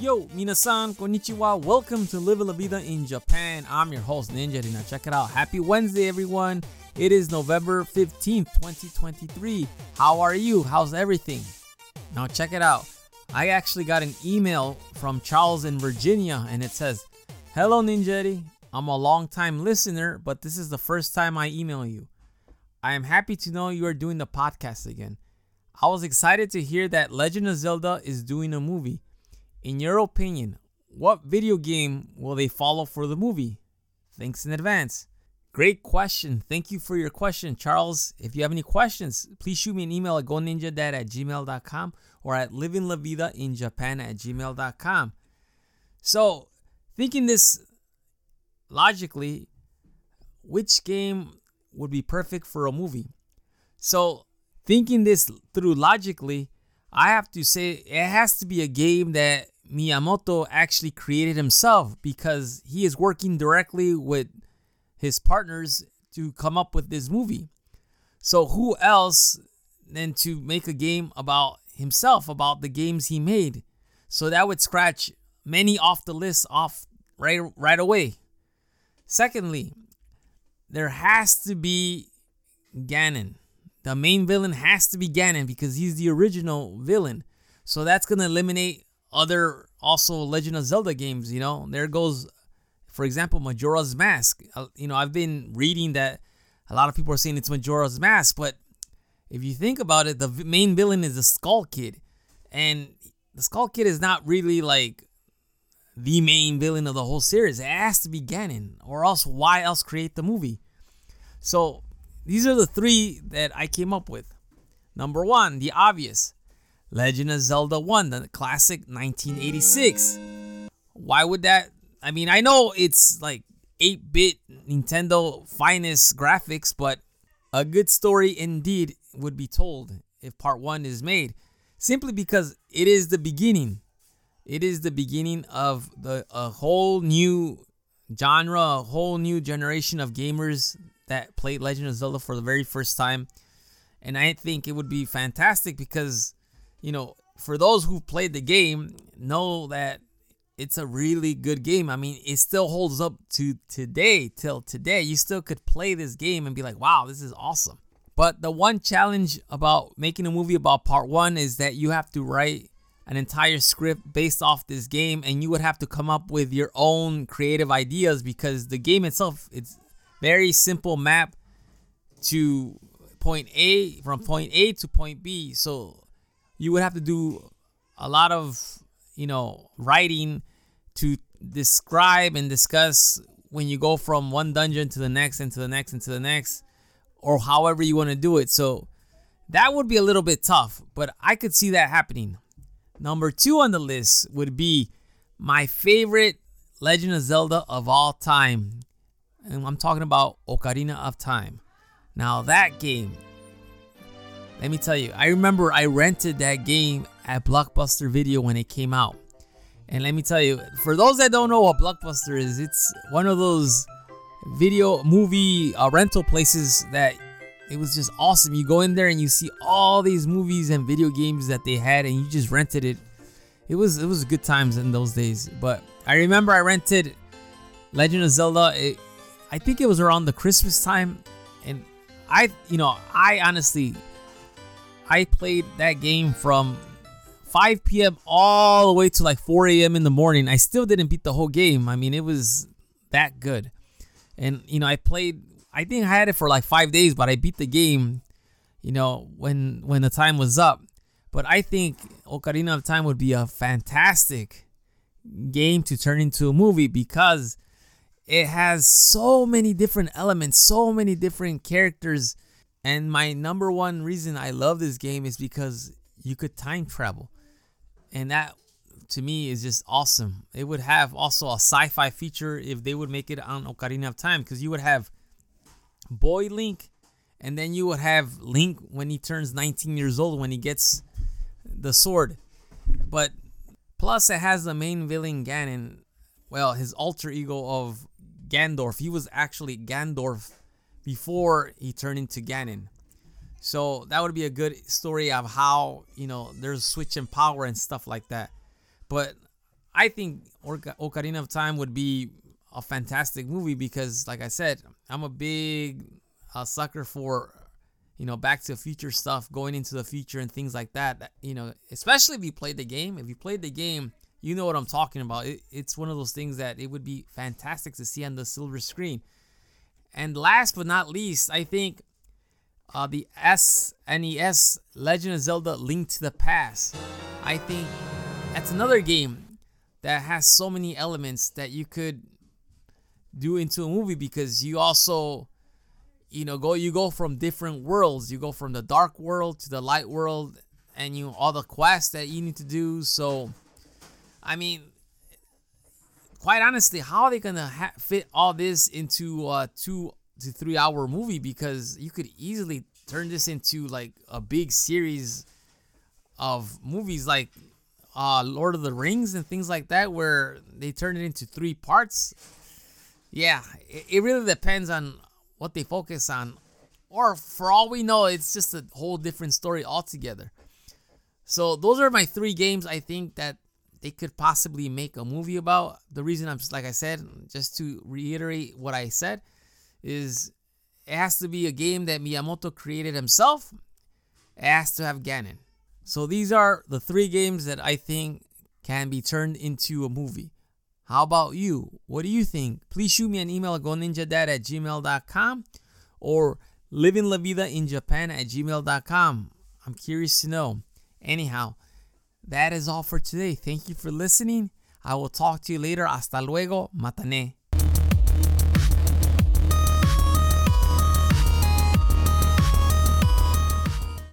Yo, minasan, konnichiwa. Welcome to Live La Vida in Japan. I'm your host, Ninja. Now check it out. Happy Wednesday, everyone. It is November 15th, 2023. How are you? How's everything? Now check it out. I actually got an email from Charles in Virginia, and it says, Hello, Ninjetti. I'm a long time listener, but this is the first time I email you. I am happy to know you are doing the podcast again. I was excited to hear that Legend of Zelda is doing a movie. In your opinion, what video game will they follow for the movie? Thanks in advance. Great question. Thank you for your question, Charles. If you have any questions, please shoot me an email at goninjadad at gmail.com or at livinglavidainjapan at gmail.com. So, thinking this logically, which game would be perfect for a movie? So, thinking this through logically, I have to say it has to be a game that Miyamoto actually created himself because he is working directly with his partners to come up with this movie. So who else than to make a game about himself, about the games he made? So that would scratch many off the list off right right away. Secondly, there has to be Ganon. The main villain has to be Ganon because he's the original villain. So that's gonna eliminate other also Legend of Zelda games. You know, there goes, for example, Majora's Mask. Uh, you know, I've been reading that a lot of people are saying it's Majora's Mask, but if you think about it, the main villain is the Skull Kid, and the Skull Kid is not really like the main villain of the whole series. It has to be Ganon, or else why else create the movie? So these are the three that I came up with. Number one, the obvious. Legend of Zelda 1, the classic 1986. Why would that? I mean, I know it's like 8 bit Nintendo finest graphics, but a good story indeed would be told if part 1 is made. Simply because it is the beginning. It is the beginning of the a whole new genre, a whole new generation of gamers that played Legend of Zelda for the very first time. And I think it would be fantastic because you know, for those who've played the game, know that it's a really good game. I mean, it still holds up to today, till today. You still could play this game and be like, wow, this is awesome. But the one challenge about making a movie about part one is that you have to write an entire script based off this game and you would have to come up with your own creative ideas because the game itself it's very simple map to point A from point A to point B. So you would have to do a lot of you know writing to describe and discuss when you go from one dungeon to the next and to the next and to the next or however you want to do it. So that would be a little bit tough but i could see that happening. Number two on the list would be my favorite legend of zelda of all time and i'm talking about ocarina of time. Now that game let me tell you, I remember I rented that game at Blockbuster Video when it came out. And let me tell you, for those that don't know what Blockbuster is, it's one of those video movie uh, rental places that it was just awesome. You go in there and you see all these movies and video games that they had, and you just rented it. It was it was good times in those days. But I remember I rented Legend of Zelda. It, I think it was around the Christmas time, and I you know I honestly I played that game from 5 p.m. all the way to like 4 a.m. in the morning. I still didn't beat the whole game. I mean, it was that good. And, you know, I played, I think I had it for like five days, but I beat the game, you know, when when the time was up. But I think Ocarina of Time would be a fantastic game to turn into a movie because it has so many different elements, so many different characters and my number one reason I love this game is because you could time travel. And that to me is just awesome. It would have also a sci-fi feature if they would make it on Ocarina of Time because you would have boy Link and then you would have Link when he turns 19 years old when he gets the sword. But plus it has the main villain Ganon, well, his alter ego of Gandorf. He was actually Gandorf before he turned into Ganon. So that would be a good story of how, you know, there's a switch in power and stuff like that. But I think Ocarina of Time would be a fantastic movie because, like I said, I'm a big uh, sucker for you know Back to the Future stuff, going into the future and things like that. You know, especially if you played the game. If you played the game, you know what I'm talking about. It, it's one of those things that it would be fantastic to see on the silver screen. And last but not least, I think uh, the SNES Legend of Zelda Link to the Past. I think that's another game that has so many elements that you could do into a movie because you also you know go you go from different worlds you go from the dark world to the light world and you all the quests that you need to do so i mean quite honestly how are they gonna ha- fit all this into a two to three hour movie because you could easily turn this into like a big series of movies like uh lord of the rings and things like that where they turn it into three parts yeah, it, it really depends on what they focus on. Or for all we know, it's just a whole different story altogether. So those are my three games I think that they could possibly make a movie about. The reason I'm like I said, just to reiterate what I said, is it has to be a game that Miyamoto created himself. It has to have Ganon. So these are the three games that I think can be turned into a movie. How about you? What do you think? Please shoot me an email at goninjadad at gmail.com or living la vida in Japan at gmail.com. I'm curious to know. Anyhow, that is all for today. Thank you for listening. I will talk to you later. Hasta luego. Matane.